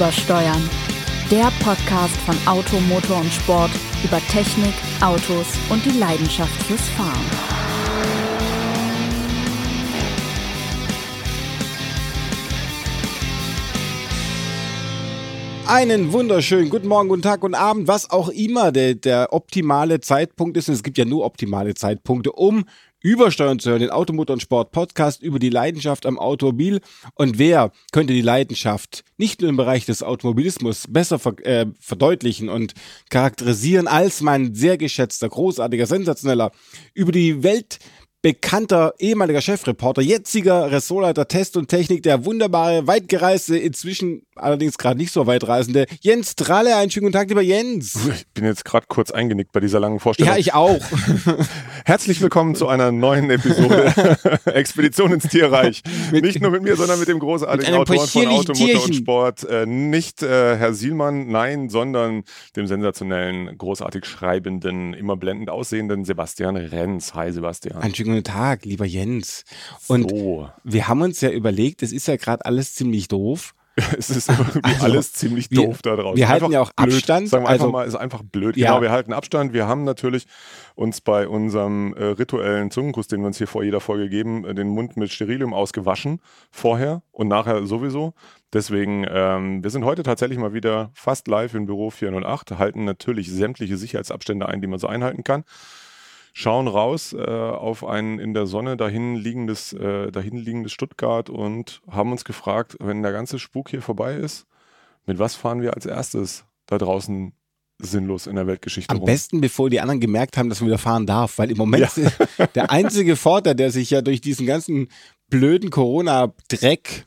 Übersteuern. Der Podcast von Auto, Motor und Sport über Technik, Autos und die Leidenschaft fürs Fahren. Einen wunderschönen guten Morgen, guten Tag, guten Abend, was auch immer der, der optimale Zeitpunkt ist. Und es gibt ja nur optimale Zeitpunkte, um Übersteuern zu hören, den Automotor und Sport Podcast über die Leidenschaft am Automobil. Und wer könnte die Leidenschaft nicht nur im Bereich des Automobilismus besser ver äh, verdeutlichen und charakterisieren als mein sehr geschätzter, großartiger, sensationeller über die Welt bekannter ehemaliger Chefreporter, jetziger Ressortleiter Test und Technik, der wunderbare, weitgereiste, inzwischen allerdings gerade nicht so weitreisende Jens Tralle. Einen schönen guten Tag, lieber Jens. Ich bin jetzt gerade kurz eingenickt bei dieser langen Vorstellung. Ja, ich auch. Herzlich willkommen zu einer neuen Episode Expedition ins Tierreich. nicht nur mit mir, sondern mit dem großartigen mit Autoren von Automotor und Sport. Äh, nicht äh, Herr Sielmann, nein, sondern dem sensationellen, großartig schreibenden, immer blendend aussehenden Sebastian Renz. Hi Sebastian. Einen schönen guten Tag, lieber Jens. Und so. wir haben uns ja überlegt, es ist ja gerade alles ziemlich doof. es ist also, alles ziemlich doof wir, da draußen. Wir halten einfach ja auch blöd. Abstand. Sagen wir also, einfach mal, ist einfach blöd. Ja. Genau, wir halten Abstand. Wir haben natürlich uns bei unserem äh, rituellen Zungenkuss, den wir uns hier vor jeder Folge geben, äh, den Mund mit Sterilium ausgewaschen. Vorher und nachher sowieso. Deswegen, ähm, wir sind heute tatsächlich mal wieder fast live im Büro 408, halten natürlich sämtliche Sicherheitsabstände ein, die man so einhalten kann schauen raus äh, auf ein in der Sonne dahin liegendes, äh, dahin liegendes Stuttgart und haben uns gefragt, wenn der ganze Spuk hier vorbei ist, mit was fahren wir als erstes da draußen sinnlos in der Weltgeschichte Am rum? besten, bevor die anderen gemerkt haben, dass man wieder fahren darf, weil im Moment ja. der einzige Vorteil, der sich ja durch diesen ganzen blöden Corona-Dreck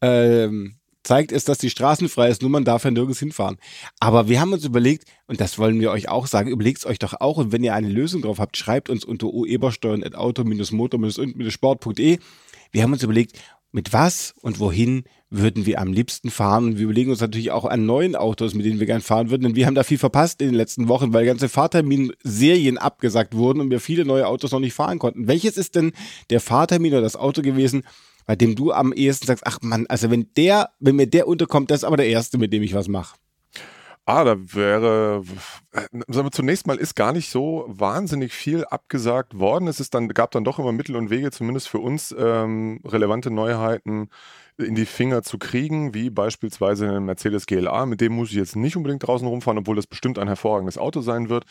ähm, zeigt es, dass die Straßen frei ist, nur man darf ja nirgends hinfahren. Aber wir haben uns überlegt, und das wollen wir euch auch sagen, überlegt es euch doch auch und wenn ihr eine Lösung drauf habt, schreibt uns unter oebersteuern.auto-motor-und-sport.de. Wir haben uns überlegt, mit was und wohin würden wir am liebsten fahren. Und wir überlegen uns natürlich auch an neuen Autos, mit denen wir gern fahren würden. Denn wir haben da viel verpasst in den letzten Wochen, weil ganze Fahrtermin-Serien abgesagt wurden und wir viele neue Autos noch nicht fahren konnten. Welches ist denn der Fahrtermin oder das Auto gewesen, bei dem du am ehesten sagst, ach Mann, also wenn der, wenn mir der unterkommt, das ist aber der erste, mit dem ich was mache. Ah, da wäre, sagen wir, zunächst mal ist gar nicht so wahnsinnig viel abgesagt worden. Es ist dann, gab dann doch immer Mittel und Wege, zumindest für uns ähm, relevante Neuheiten in die Finger zu kriegen, wie beispielsweise ein Mercedes GLA. Mit dem muss ich jetzt nicht unbedingt draußen rumfahren, obwohl das bestimmt ein hervorragendes Auto sein wird.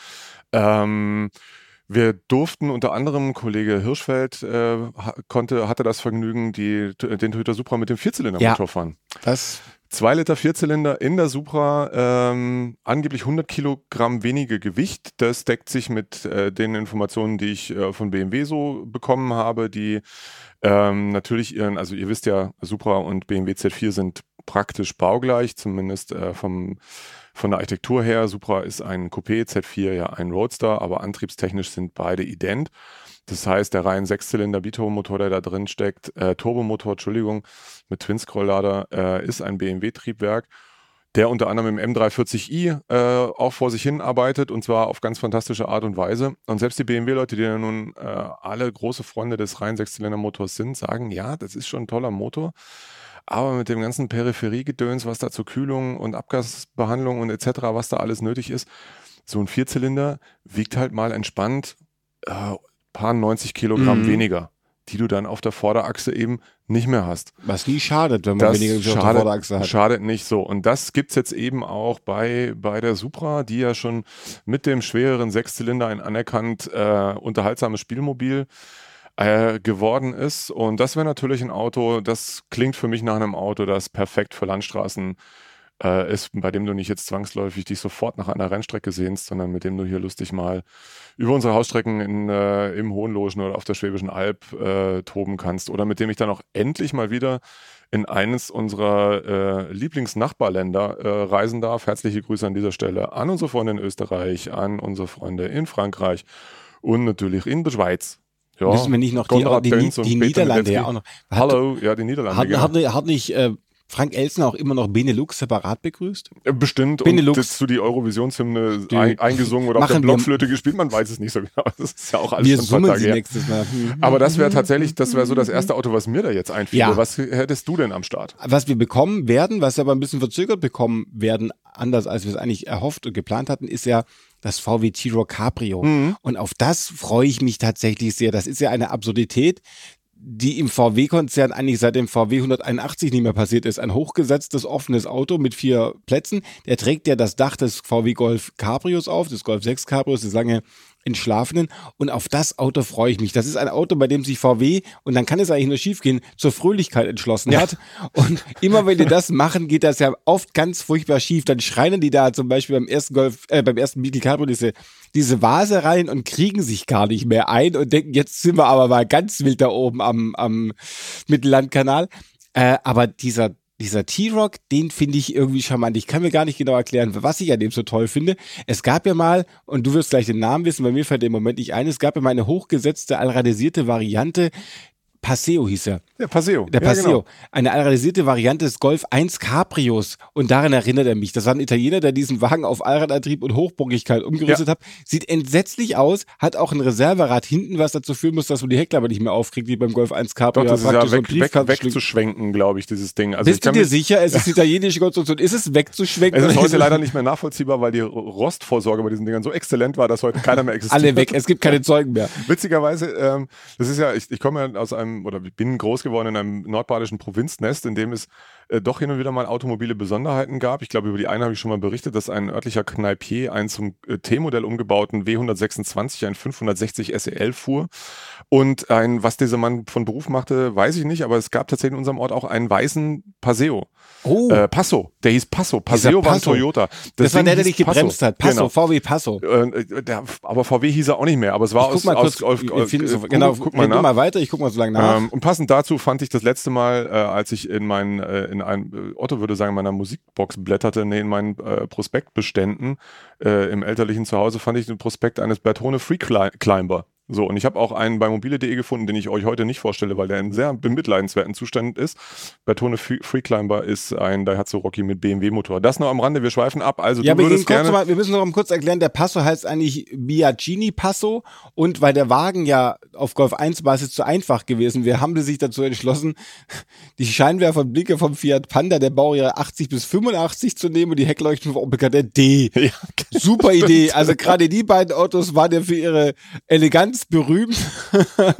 Ähm, wir durften unter anderem, Kollege Hirschfeld äh, konnte, hatte das Vergnügen, die, den Toyota Supra mit dem Vierzylindermotor ja, fahren. Das Zwei Liter Vierzylinder in der Supra, ähm, angeblich 100 Kilogramm weniger Gewicht. Das deckt sich mit äh, den Informationen, die ich äh, von BMW so bekommen habe, die ähm, natürlich ihren, also ihr wisst ja, Supra und BMW Z4 sind praktisch baugleich, zumindest äh, vom von der Architektur her, Supra ist ein Coupé, Z4 ja ein Roadster, aber antriebstechnisch sind beide ident. Das heißt, der rein Sechszylinder Biturbomotor, der da drin steckt, äh, Turbomotor, Entschuldigung, mit Twin-Scrolllader, äh, ist ein BMW-Triebwerk, der unter anderem im M340i äh, auch vor sich hin arbeitet und zwar auf ganz fantastische Art und Weise. Und selbst die BMW-Leute, die ja nun äh, alle große Freunde des rein Sechszylinder-Motors sind, sagen, ja, das ist schon ein toller Motor. Aber mit dem ganzen Peripheriegedöns, was da zur Kühlung und Abgasbehandlung und etc., was da alles nötig ist, so ein Vierzylinder wiegt halt mal entspannt äh, paar 90 Kilogramm mhm. weniger, die du dann auf der Vorderachse eben nicht mehr hast. Was nie schadet, wenn man das weniger schadet, auf der Vorderachse hat. Schadet nicht so. Und das gibt's jetzt eben auch bei, bei der Supra, die ja schon mit dem schwereren Sechszylinder ein anerkannt äh, unterhaltsames Spielmobil äh, geworden ist. Und das wäre natürlich ein Auto, das klingt für mich nach einem Auto, das perfekt für Landstraßen äh, ist, bei dem du nicht jetzt zwangsläufig dich sofort nach einer Rennstrecke sehnst, sondern mit dem du hier lustig mal über unsere Hausstrecken in, äh, im Hohenlogen oder auf der Schwäbischen Alb äh, toben kannst. Oder mit dem ich dann auch endlich mal wieder in eines unserer äh, Lieblingsnachbarländer äh, reisen darf. Herzliche Grüße an dieser Stelle an unsere Freunde in Österreich, an unsere Freunde in Frankreich und natürlich in der Schweiz. Ja, Müssen wir nicht noch die, die, die, die Niederlande ja auch noch. Hat, Hallo, ja, die Niederlande. Hat, genau. hat, hat nicht äh, Frank Elsen auch immer noch Benelux separat begrüßt? Äh, Bestimmt. Benelux. Und hast du die Eurovisionshymne ein, eingesungen oder auf der Blockflöte gespielt? Man weiß es nicht so genau. Das ist ja auch alles Wir summen Tage sie her. nächstes Mal. Aber das wäre tatsächlich, das wäre so das erste Auto, was mir da jetzt einfiel. Ja. Was hättest du denn am Start? was wir bekommen werden, was wir aber ein bisschen verzögert bekommen werden, anders als wir es eigentlich erhofft und geplant hatten, ist ja das VW T-Roc Cabrio. Und auf das freue ich mich tatsächlich sehr. Das ist ja eine Absurdität, die im VW-Konzern eigentlich seit dem VW 181 nicht mehr passiert ist. Ein hochgesetztes, offenes Auto mit vier Plätzen. Der trägt ja das Dach des VW Golf Cabrios auf, des Golf 6 Cabrios, des lange entschlafenen. Und auf das Auto freue ich mich. Das ist ein Auto, bei dem sich VW, und dann kann es eigentlich nur schiefgehen, zur Fröhlichkeit entschlossen Ja. hat. Und immer wenn die das machen, geht das ja oft ganz furchtbar schief. Dann schreien die da zum Beispiel beim ersten Golf, äh, beim ersten Beetle Cabrio diese, diese Vase rein und kriegen sich gar nicht mehr ein und denken, jetzt sind wir aber mal ganz wild da oben am, am Mittellandkanal. Äh, aber dieser dieser T-Rock, den finde ich irgendwie charmant. Ich kann mir gar nicht genau erklären, was ich an dem so toll finde. Es gab ja mal, und du wirst gleich den Namen wissen, bei mir fällt im Moment nicht ein, es gab ja mal eine hochgesetzte, allradisierte Variante. Paseo hieß er. Der Paseo. Der Ja, Paseo. genau. Eine allradisierte Variante des Golf 1 Cabrios. Und daran erinnert er mich. Das war ein Italiener, der diesen Wagen auf Allradantrieb und Hochbockigkeit umgerüstet hat. Sieht entsetzlich aus, hat auch ein Reserverad hinten, was dazu führen muss, dass man die Heckklappe nicht mehr aufkriegt, wie beim Golf 1 Cabrio. Doch, das ist ja so ein weg, weg, wegzuschwenken, glaube ich, dieses Ding. Also Bist du dir sicher, es ist italienische Konstruktion? Ist es wegzuschwenken? Es ist heute leider nicht mehr nachvollziehbar, weil die Rostvorsorge bei diesen Dingern so exzellent war, dass heute keiner mehr existiert. alle weg? Es gibt keine Zeugen mehr. Witzigerweise, ähm, das ist ja, ich, ich komme ja aus einem, oder ich bin groß geworden in einem nordbadischen Provinznest, in dem es äh, doch hin und wieder mal automobile Besonderheiten gab. Ich glaube, über die eine habe ich schon mal berichtet, dass ein örtlicher Kneipier einen zum äh, T-Modell umgebauten W126, ein 560 SEL fuhr. Und ein, was dieser Mann von Beruf machte, weiß ich nicht, aber es gab tatsächlich in unserem Ort auch einen weißen Paseo. Oh, Äh, Passo, der hieß Passo. Paseo war Passo. Toyota. das war Ding der, der dich gebremst hat. Passo, Genau. VW Passo. Äh, der, aber VW hieß er auch nicht mehr, aber es war aus, mal aus, kurz, aus, aus, finden so, guck- genau, guck mal nach. mal weiter, ich guck mal so lange nach. Ähm, und passend dazu fand ich das letzte Mal, äh, als ich in meinen, äh, in einem, äh, Otto würde sagen, meiner Musikbox blätterte, nee, in meinen äh, Prospektbeständen äh, im elterlichen Zuhause, fand ich den Prospekt eines Bertone Free Cli- Climber. So, und ich habe auch einen bei mobile.de gefunden, den ich euch heute nicht vorstelle, weil der in sehr bemitleidenswerten Zustand ist. Bertone Free, Free Climber ist ein Daihatsu Rocky mit BMW-Motor. Das nur am Rande, wir schweifen ab. Also Ja, du wir, würdest gerne... mal, wir müssen noch mal kurz erklären, der Passo heißt eigentlich Biagini Passo und weil der Wagen ja auf Golf 1 Basis zu einfach gewesen wäre, haben sie sich dazu entschlossen, die Scheinwerferblicke vom Fiat Panda der Baujahr 80 bis 85 zu nehmen und die Heckleuchten vom Opel Kadett D. Ja, Super Idee. Also gerade die beiden Autos waren ja für ihre Eleganz berühmt.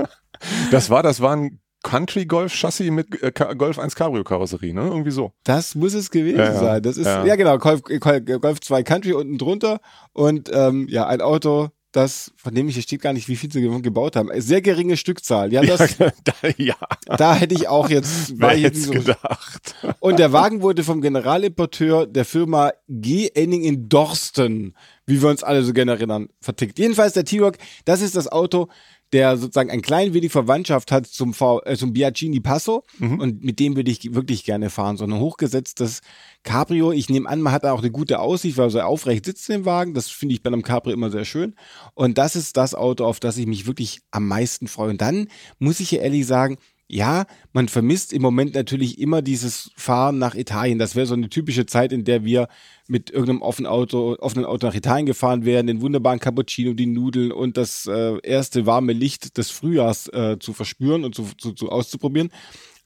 Das war, das war ein Country Golf Chassis mit äh, Golf 1 Cabrio Karosserie, ne? Irgendwie so. Das muss es gewesen Ja, ja. sein. Das ist, ja, Ja. genau, Golf, Golf, Golf 2 Country unten drunter und ähm, ja, ein Auto, das, von dem ich, hier steht gar nicht, wie viel sie ge- gebaut haben. Sehr geringe Stückzahl. Ja, das, ja, da, ja. da hätte ich auch jetzt, war jetzt so. gedacht? Und der Wagen wurde vom Generalimporteur der Firma G. Enning in Dorsten, wie wir uns alle so gerne erinnern, vertickt. Jedenfalls der T-Roc, das ist das Auto, der sozusagen ein klein wenig Verwandtschaft hat zum, v, äh, zum Biagini Passo und mit dem würde ich wirklich gerne fahren. So ein hochgesetztes Cabrio. Ich nehme an, man hat da auch eine gute Aussicht, weil er so aufrecht sitzt im Wagen. Das finde ich bei einem Cabrio immer sehr schön. Und das ist das Auto, auf das ich mich wirklich am meisten freue. Und dann muss ich ja ehrlich sagen, ja, man vermisst im Moment natürlich immer dieses Fahren nach Italien. Das wäre so eine typische Zeit, in der wir mit irgendeinem offenen Auto, offenen Auto nach Italien gefahren wären, den wunderbaren Cappuccino, die Nudeln und das äh, erste warme Licht des Frühjahrs äh, zu verspüren und zu, zu, zu auszuprobieren.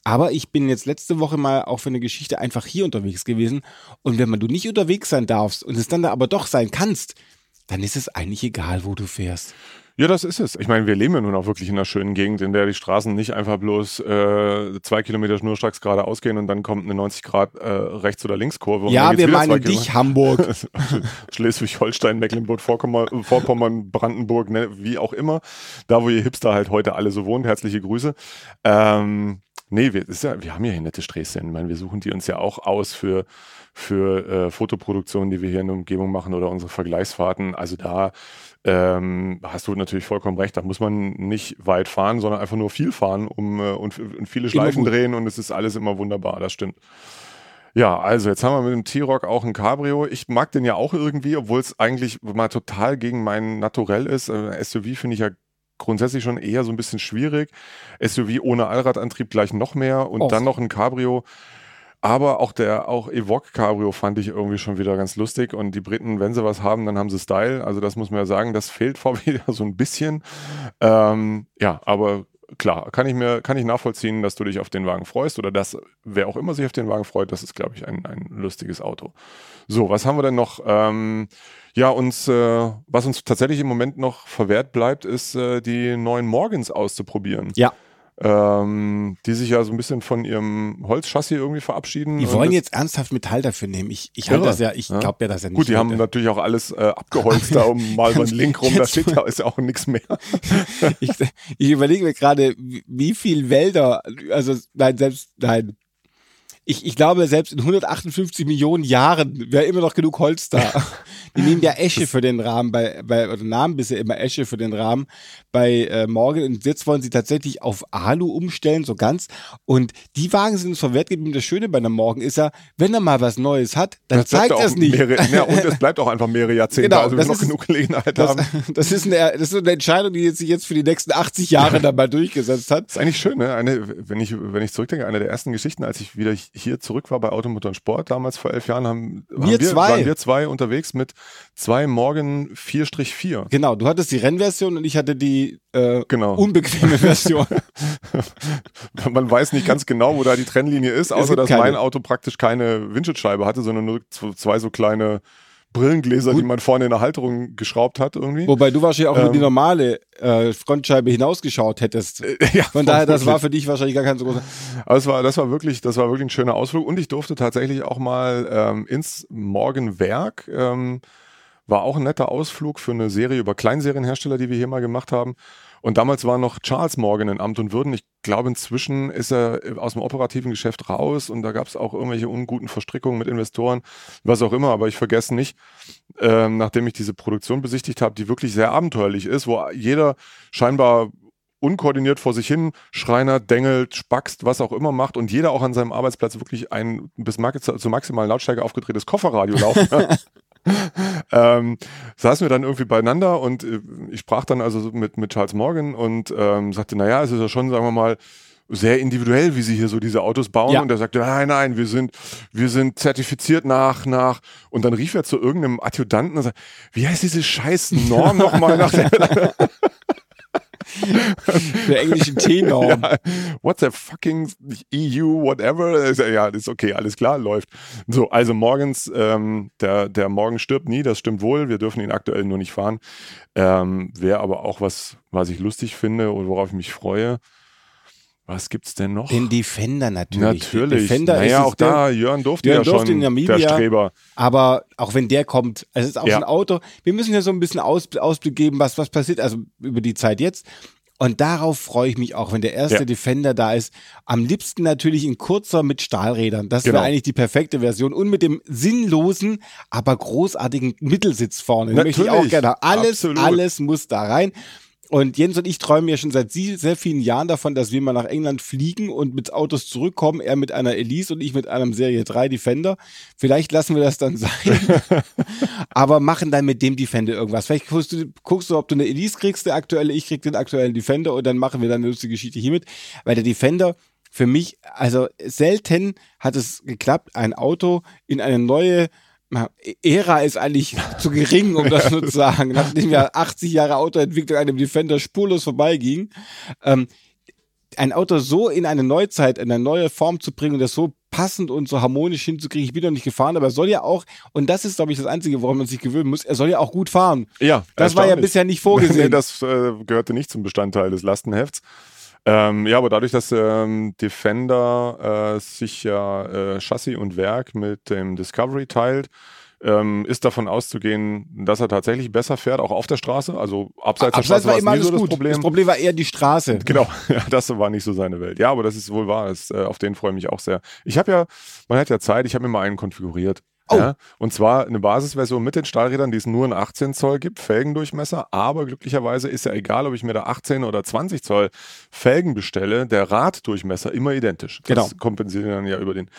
Aber ich bin jetzt letzte Woche mal auch für eine Geschichte einfach hier unterwegs gewesen. Und wenn man du nicht unterwegs sein darfst und es dann da aber doch sein kannst, dann ist es eigentlich egal, wo du fährst. Ja, das ist es. Ich meine, wir leben ja nun auch wirklich in einer schönen Gegend, in der die Straßen nicht einfach bloß äh, zwei Kilometer schnurstracks geradeaus gehen und dann kommt eine 90 Grad äh, Rechts- oder Linkskurve. und ja, wir meinen dich, Hamburg. Schleswig-Holstein, Mecklenburg-Vorpommern, Vorpommern, Brandenburg, ne, wie auch immer. Da, wo ihr Hipster halt heute alle so wohnt. Herzliche Grüße. Ähm, nee, wir, ja, wir haben ja hier nette Sträßchen. Ich meine, wir suchen die uns ja auch aus für, für äh, Fotoproduktionen, die wir hier in der Umgebung machen oder unsere Vergleichsfahrten. Also da ähm, hast du natürlich vollkommen recht. Da muss man nicht weit fahren, sondern einfach nur viel fahren um, äh, und, und viele Schleifen drehen und es ist alles immer wunderbar. Das stimmt. Ja, also jetzt haben wir mit dem T-Rock auch ein Cabrio. Ich mag den ja auch irgendwie, obwohl es eigentlich mal total gegen mein Naturell ist. Äh, SUV finde ich ja grundsätzlich schon eher so ein bisschen schwierig. SUV ohne Allradantrieb gleich noch mehr und Och. dann noch ein Cabrio. Aber auch der auch Evoque Cabrio fand ich irgendwie schon wieder ganz lustig. Und die Briten, wenn sie was haben, dann haben sie Style. Also das muss man ja sagen, das fehlt VW so ein bisschen. Ähm, ja, aber klar, kann ich mir, kann ich nachvollziehen, dass du dich auf den Wagen freust oder dass wer auch immer sich auf den Wagen freut, das ist, glaube ich, ein, ein lustiges Auto. So, was haben wir denn noch? Ähm, ja, uns, äh, was uns tatsächlich im Moment noch verwehrt bleibt, ist äh, die neuen Morgans auszuprobieren. Ja. Ähm, die sich ja so ein bisschen von ihrem Holzchassis irgendwie verabschieden. Die wollen jetzt ernsthaft Metall dafür nehmen. Ich, ich halte das ja, ich Ja. glaube ja, dass er nicht. Gut, die haben wird. natürlich auch alles äh, abgeholzt da um mal so einen Link rum, da steht ja ist ja auch nichts mehr. ich, ich überlege mir gerade, wie, wie viel Wälder, also nein, selbst, nein. Ich, ich glaube, selbst in 158 Millionen Jahren wäre immer noch genug Holz da. Die nehmen ja Esche für den Rahmen, bei, bei oder nahmen bisher immer Esche für den Rahmen bei äh, Morgan. Und jetzt wollen sie tatsächlich auf Alu umstellen, so ganz. Und die Wagen sind uns verwehrt geblieben. Das Schöne bei einem Morgan ist ja, wenn er mal was Neues hat, dann Das zeigt er es nicht. Mehrere, ja, und es bleibt auch einfach mehrere Jahrzehnte, Genau, also wir noch ist- genug Gelegenheit Das, haben. das, ist eine, das ist eine Entscheidung, die jetzt sich jetzt für die nächsten 80 Jahre mal durchgesetzt hat. Das ist eigentlich schön, ne? Eine, wenn ich, wenn ich zurückdenke, eine der ersten Geschichten, als ich wieder hier zurück war bei Automotor und Sport, damals vor elf Jahren, haben, Wir haben wir, zwei. waren wir zwei unterwegs mit zwei Morgen 4-4. Genau, du hattest die Rennversion und ich hatte die äh, Genau. unbequeme Version. Man weiß nicht ganz genau, wo da die Trennlinie ist, außer dass keine. mein Auto praktisch keine Windschutzscheibe hatte, sondern nur zwei so kleine Brillengläser, die man vorne in der Halterung geschraubt hat irgendwie. Wobei du wahrscheinlich auch über die Ähm. normale äh, Frontscheibe hinausgeschaut hättest. ja, Von daher, das war für dich wahrscheinlich gar kein so großer. Aber es war, das war wirklich, das war wirklich ein schöner Ausflug und ich durfte tatsächlich auch mal ähm, ins Morgenwerk. Ähm, war auch ein netter Ausflug für eine Serie über Kleinserienhersteller, die wir hier mal gemacht haben. Und damals war noch Charles Morgan in Amt und Würden. Ich glaube, inzwischen ist er aus dem operativen Geschäft raus und da gab es auch irgendwelche unguten Verstrickungen mit Investoren, was auch immer. Aber ich vergesse nicht, ähm, nachdem ich diese Produktion besichtigt habe, die wirklich sehr abenteuerlich ist, wo jeder scheinbar unkoordiniert vor sich hin schreinert, dengelt, spackst, was auch immer macht und jeder auch an seinem Arbeitsplatz wirklich ein bis zur maximalen Lautstärke aufgedrehtes Kofferradio laufen hat. ähm, saßen wir dann irgendwie beieinander und äh, ich sprach dann also so mit, mit Charles Morgan und ähm, sagte, naja, es ist ja schon, sagen wir mal, sehr individuell, wie sie hier so diese Autos bauen. Ja. Und er sagte, nein, nein, wir sind, wir sind zertifiziert nach, nach. Und dann rief er zu irgendeinem Adjutanten und sagte, wie heißt diese scheiß Norm nochmal nach der, Der englischen T-Norm. ja, what's the fucking EU, whatever? Ja, ist okay, alles klar, läuft. So, also morgens, ähm, der, der Morgen stirbt nie, das stimmt wohl. Wir dürfen ihn aktuell nur nicht fahren. Ähm, Wäre aber auch was, was ich lustig finde und worauf ich mich freue. Was gibt's denn noch? Den Defender natürlich. Natürlich. Defender naja, ist auch da, Jörn durfte Jörn ja durfte schon, in Namibia. der Streber. Aber auch wenn der kommt, es ist auch Ja. ein Auto. Wir müssen ja so ein bisschen Aus, Ausblick geben, was, was passiert, also über die Zeit jetzt. Und darauf freue ich mich auch, wenn der erste Ja. Defender da ist. Am liebsten natürlich in kurzer mit Stahlrädern. Das Genau. wäre eigentlich die perfekte Version. Und mit dem sinnlosen, aber großartigen Mittelsitz vorne. Den möchte ich auch Natürlich. gerne. Alles, Absolut. alles muss da rein. Und Jens und ich träumen ja schon seit sehr vielen Jahren davon, dass wir mal nach England fliegen und mit Autos zurückkommen. Er mit einer Elise und ich mit einem Serie 3 Defender. Vielleicht lassen wir das dann sein. aber machen dann mit dem Defender irgendwas. Vielleicht guckst du, guckst du, ob du eine Elise kriegst, der aktuelle, ich krieg den aktuellen Defender und dann machen wir dann eine lustige Geschichte hiermit. Weil der Defender für mich, also selten hat es geklappt, ein Auto in eine neue Ära ist eigentlich zu gering, um das nur zu sagen. Nachdem ja 80 Jahre Autoentwicklung dem Defender spurlos vorbeiging, ähm, ein Auto so in eine Neuzeit, in eine neue Form zu bringen und das so passend und so harmonisch hinzukriegen. Ich bin noch nicht gefahren, aber er soll ja auch, und das ist, glaube ich, das Einzige, woran man sich gewöhnen muss, er soll ja auch gut fahren. Ja, Das war ja bisher nicht vorgesehen. nee, das äh, gehörte nicht zum Bestandteil des Lastenhefts. Ähm, ja, aber dadurch, dass ähm, Defender äh, sich ja äh, Chassis und Werk mit dem Discovery teilt, ähm, ist davon auszugehen, dass er tatsächlich besser fährt, auch auf der Straße. Also abseits der Abseits Straße war war nie so das gut. Problem. Das Problem war eher die Straße. Genau, ja, das war nicht so seine Welt. Ja, aber das ist wohl wahr. Das, äh, auf den freue ich mich auch sehr. Ich habe ja, man hat ja Zeit, ich habe mir mal einen konfiguriert. Oh. Ja, und zwar eine Basisversion mit den Stahlrädern, die es nur in 18 Zoll gibt, Felgendurchmesser. Aber glücklicherweise ist ja egal, ob ich mir da 18 oder 20 Zoll Felgen bestelle, der Raddurchmesser immer identisch. Das genau. kompensiert dann ja über den,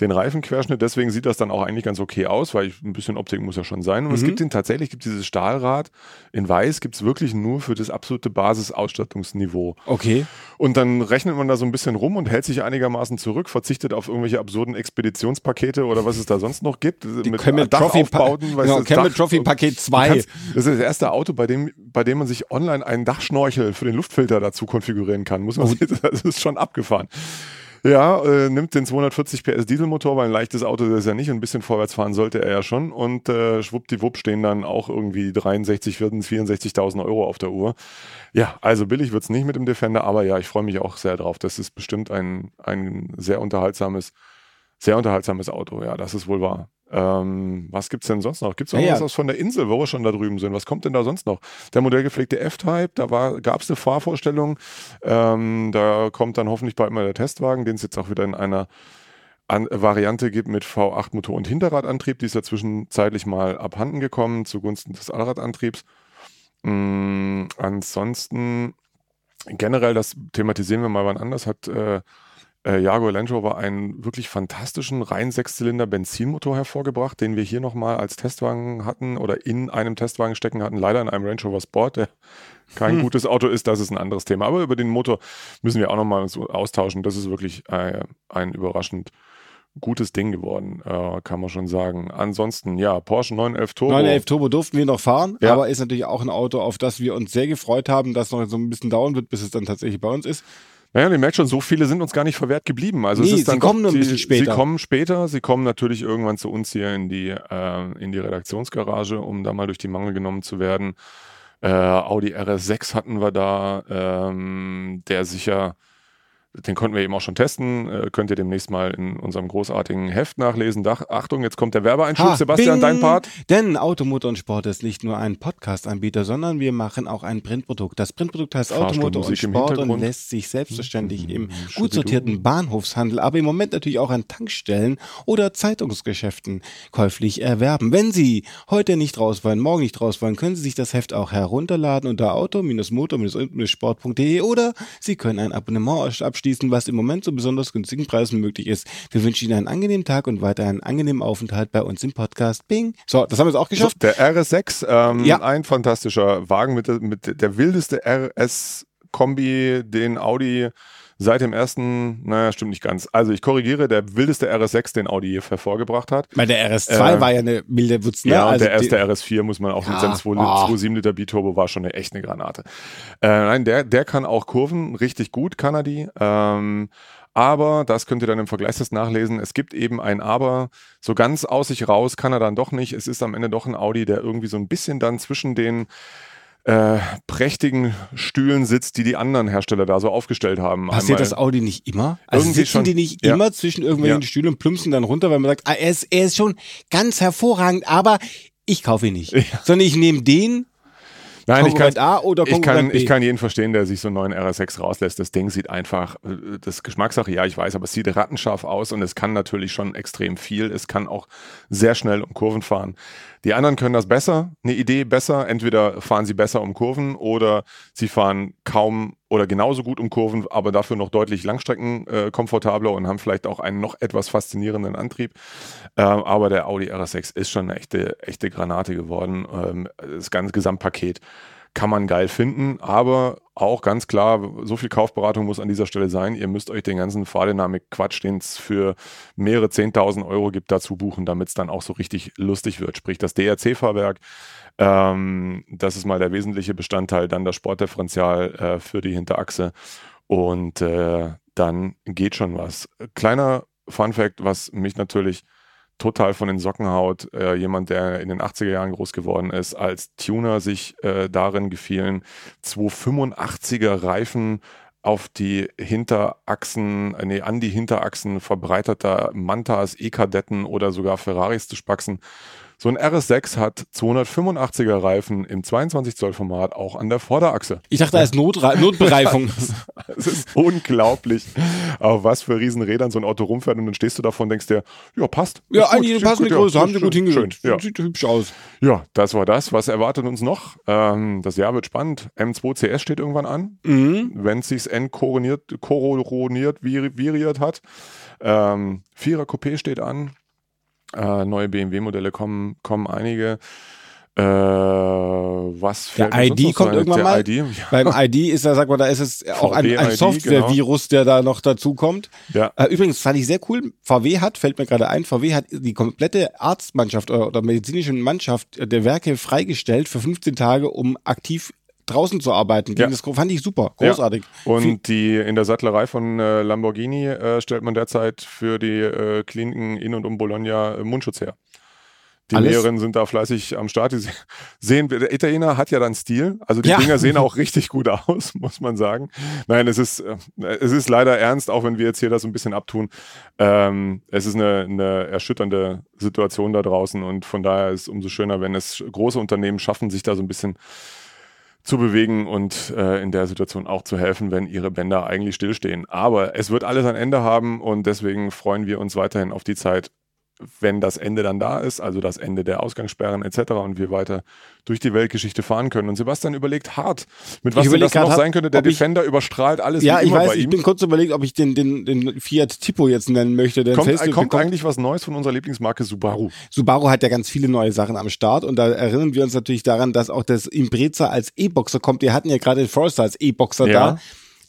den Reifenquerschnitt. Deswegen sieht das dann auch eigentlich ganz okay aus, weil ich, ein bisschen Optik muss ja schon sein. Und mhm. es gibt den tatsächlich, gibt dieses Stahlrad in weiß, gibt es wirklich nur für das absolute Basisausstattungsniveau. Okay. Und dann rechnet man da so ein bisschen rum und hält sich einigermaßen zurück, verzichtet auf irgendwelche absurden Expeditionspakete oder was es da sonst noch gibt. Die mit Camel Trophy, Dachaufbauten, genau, Camel Trophy Paket 2. das ist das erste Auto, bei dem, bei dem man sich online einen Dachschnorchel für den Luftfilter dazu konfigurieren kann. Muss man sehen, das ist schon abgefahren. Ja, äh, nimmt den 240 PS Dieselmotor, weil ein leichtes Auto ist er ja nicht und ein bisschen vorwärts fahren sollte er ja schon. Und äh, schwuppdiwupp stehen dann auch irgendwie 63, 64.000 Euro auf der Uhr. Ja, also billig wird's nicht mit dem Defender, aber ja, ich freue mich auch sehr drauf. Das ist bestimmt ein, ein sehr unterhaltsames, sehr unterhaltsames Auto. Ja, das ist wohl wahr. Ähm, was gibt's denn sonst noch? Gibt's noch ja, was von der Insel, wo wir schon da drüben sind? Was kommt denn da sonst noch? Der modellgepflegte F-Type, da war, gab's eine Fahrvorstellung. Ähm, da kommt dann hoffentlich bald mal der Testwagen, den es jetzt auch wieder in einer an Variante gibt mit V8-Motor und Hinterradantrieb. Die ist ja zwischenzeitlich mal abhanden gekommen zugunsten des Allradantriebs. Ähm, ansonsten generell, das thematisieren wir mal wann anders, hat äh, äh, Jaguar Land Rover einen wirklich fantastischen rein Sechszylinder Benzinmotor hervorgebracht, den wir hier nochmal als Testwagen hatten oder in einem Testwagen stecken hatten, leider in einem Range Rover Sport, der kein hm. gutes Auto ist, das ist ein anderes Thema. Aber über den Motor müssen wir auch nochmal austauschen. Das ist wirklich äh, ein überraschend gutes Ding geworden, äh, kann man schon sagen. Ansonsten, ja, Porsche 911 Turbo. 911 Turbo durften wir noch fahren, ja. aber ist natürlich auch ein Auto, auf das wir uns sehr gefreut haben, das noch so ein bisschen dauern wird, bis es dann tatsächlich bei uns ist. Naja, ihr merkt schon, so viele sind uns gar nicht verwehrt geblieben. Also nee, es ist dann sie kommen nur ein bisschen später. Sie kommen später, sie kommen natürlich irgendwann zu uns hier in die, äh, in die Redaktionsgarage, um da mal durch die Mangel genommen zu werden. Äh, Audi RS6 hatten wir da, ähm, der sicher den konnten wir eben auch schon testen. Äh, könnt ihr demnächst mal in unserem großartigen Heft nachlesen. Dach, Achtung, jetzt kommt der Werbeeinschub. Ha, Sebastian, bing. dein Part. Denn Automotor und Sport ist nicht nur ein Podcast-Anbieter, sondern wir machen auch ein Printprodukt. Das Printprodukt heißt Automotor und Sport und lässt sich selbstverständlich im gut sortierten Bahnhofshandel, aber im Moment natürlich auch an Tankstellen oder Zeitungsgeschäften käuflich erwerben. Wenn Sie heute nicht raus wollen, morgen nicht raus wollen, können Sie sich das Heft auch herunterladen unter auto-motor-sport.de oder Sie können ein Abonnement abschließen abschließen, was im Moment zu besonders günstigen Preisen möglich ist. Wir wünschen Ihnen einen angenehmen Tag und weiter einen angenehmen Aufenthalt bei uns im Podcast. Bing. So, das haben wir jetzt auch geschafft. der RS6, ähm, ja. ein fantastischer Wagen mit, mit der wildeste RS-Kombi, den Audi seit dem ersten, naja, stimmt nicht ganz. Also ich korrigiere, der wildeste RS6, den Audi je hervorgebracht hat. Weil der RS2 äh, war ja eine milde Wutz, ne? Ja, also der erste RS4 muss man auch ja, mit seinem 2,7 Liter Biturbo war schon eine echte Granate. Äh, nein, der, der kann auch Kurven, richtig gut kann er die. Ähm, aber, das könnt ihr dann im Vergleichstest nachlesen, es gibt eben ein Aber, so ganz aus sich raus kann er dann doch nicht. Es ist am Ende doch ein Audi, der irgendwie so ein bisschen dann zwischen den äh, prächtigen Stühlen sitzt, die die anderen Hersteller da so aufgestellt haben. Passiert Einmal das Audi nicht immer? Also Irgendwie sitzen schon, die nicht ja. immer zwischen irgendwelchen ja. Stühlen und plumpsen dann runter, weil man sagt, ah, er, ist, er ist schon ganz hervorragend, aber ich kaufe ihn nicht. Ja. Sondern ich nehme den, Nein, Konkurrent ich kann, A oder Konkurrent ich kann, B? Ich kann jeden verstehen, der sich so einen neuen RS6 rauslässt. Das Ding sieht einfach, äh, das Geschmackssache, ja, ich weiß, aber es sieht rattenscharf aus und es kann natürlich schon extrem viel. Es kann auch sehr schnell um Kurven fahren. Die anderen können das besser, eine Idee besser. Entweder fahren sie besser um Kurven oder sie fahren kaum oder genauso gut um Kurven, aber dafür noch deutlich Langstrecken äh, komfortabler und haben vielleicht auch einen noch etwas faszinierenden Antrieb. Ähm, aber der Audi RS6 ist schon eine echte, echte Granate geworden. Ähm, das ganze Gesamtpaket kann man geil finden, aber auch ganz klar, so viel Kaufberatung muss an dieser Stelle sein. Ihr müsst euch den ganzen Fahrdynamik-Quatsch, den es für mehrere 10.000 Euro gibt, dazu buchen, damit es dann auch so richtig lustig wird. Sprich, das DRC-Fahrwerk, ähm, das ist mal der wesentliche Bestandteil, dann das Sportdifferential äh, für die Hinterachse und äh, dann geht schon was. Kleiner Fun-Fact, was mich natürlich total von den Socken haut. Äh, jemand, der in den 80er Jahren groß geworden ist, als Tuner sich äh, darin gefielen, 285er Reifen auf die Hinterachsen, äh, nee, an die Hinterachsen verbreiterter Mantas, E-Kadetten oder sogar Ferraris zu spaxen. So ein RS6 hat 285er Reifen im 22 Zoll Format auch an der Vorderachse. Ich dachte, da ist Notra Notbereifung. Es ist unglaublich, auf was für Riesenrädern so ein Auto rumfährt und dann stehst du davon und denkst dir, ja, passt. ja, eigentlich passende gut, Größe, ja, haben sie gut hingeschickt. schön, Ja. Sieht hübsch aus. ja, das war das. Was erwartet uns noch? Ähm, das Jahr wird spannend. M2 CS steht irgendwann an, Mhm. wenn es sich entkoroniert, koroniert, vir- viriert hat. Ähm, Vierer Coupé steht an. Äh, neue BMW-Modelle kommen, kommen einige. Äh, was Der fällt mir sonst ID kommt ein? irgendwann der mal. ID, ja. Beim ID ist da, sag mal, da ist es auch ein, ein Software-Virus, der da noch dazu kommt. Ja. Äh, übrigens fand ich sehr cool. VW hat, fällt mir gerade ein, VW hat die komplette Arztmannschaft oder, oder medizinische Mannschaft der Werke freigestellt für 15 Tage, um aktiv draußen zu arbeiten. Ja. Das fand ich super, großartig. Und Viel- die in der Sattlerei von äh, Lamborghini äh, stellt man derzeit für die äh, Kliniken in und um Bologna äh, Mundschutz her. Die Alles- Näherinnen sind da fleißig am Start. Die se- sehen, der Italiener hat ja dann Stil. Also die Ja. Dinger sehen auch richtig gut aus, muss man sagen. Nein, es ist, äh, es ist leider ernst, auch wenn wir jetzt hier das so ein bisschen abtun. Ähm, es ist eine, eine erschütternde Situation da draußen und von daher ist es umso schöner, wenn es große Unternehmen schaffen, sich da so ein bisschen zu bewegen und äh, in der Situation auch zu helfen, wenn ihre Bänder eigentlich stillstehen. Aber es wird alles ein Ende haben und deswegen freuen wir uns weiterhin auf die Zeit, wenn das Ende dann da ist, also das Ende der Ausgangssperren etc. und wir weiter durch die Weltgeschichte fahren können. Und Sebastian überlegt hart, mit was denn das noch hart, sein könnte. Der ob ich- Defender überstrahlt alles Ja, ich weiß, ich bin kurz überlegt, ob ich den, den, den Fiat Tipo jetzt nennen möchte. Der kommt, Facelift kommt bekommt. eigentlich was Neues von unserer Lieblingsmarke Subaru. Subaru hat ja ganz viele neue Sachen am Start und da erinnern wir uns natürlich daran, dass auch das Impreza als E-Boxer kommt. Wir hatten ja gerade den Forester als E-Boxer Ja. da.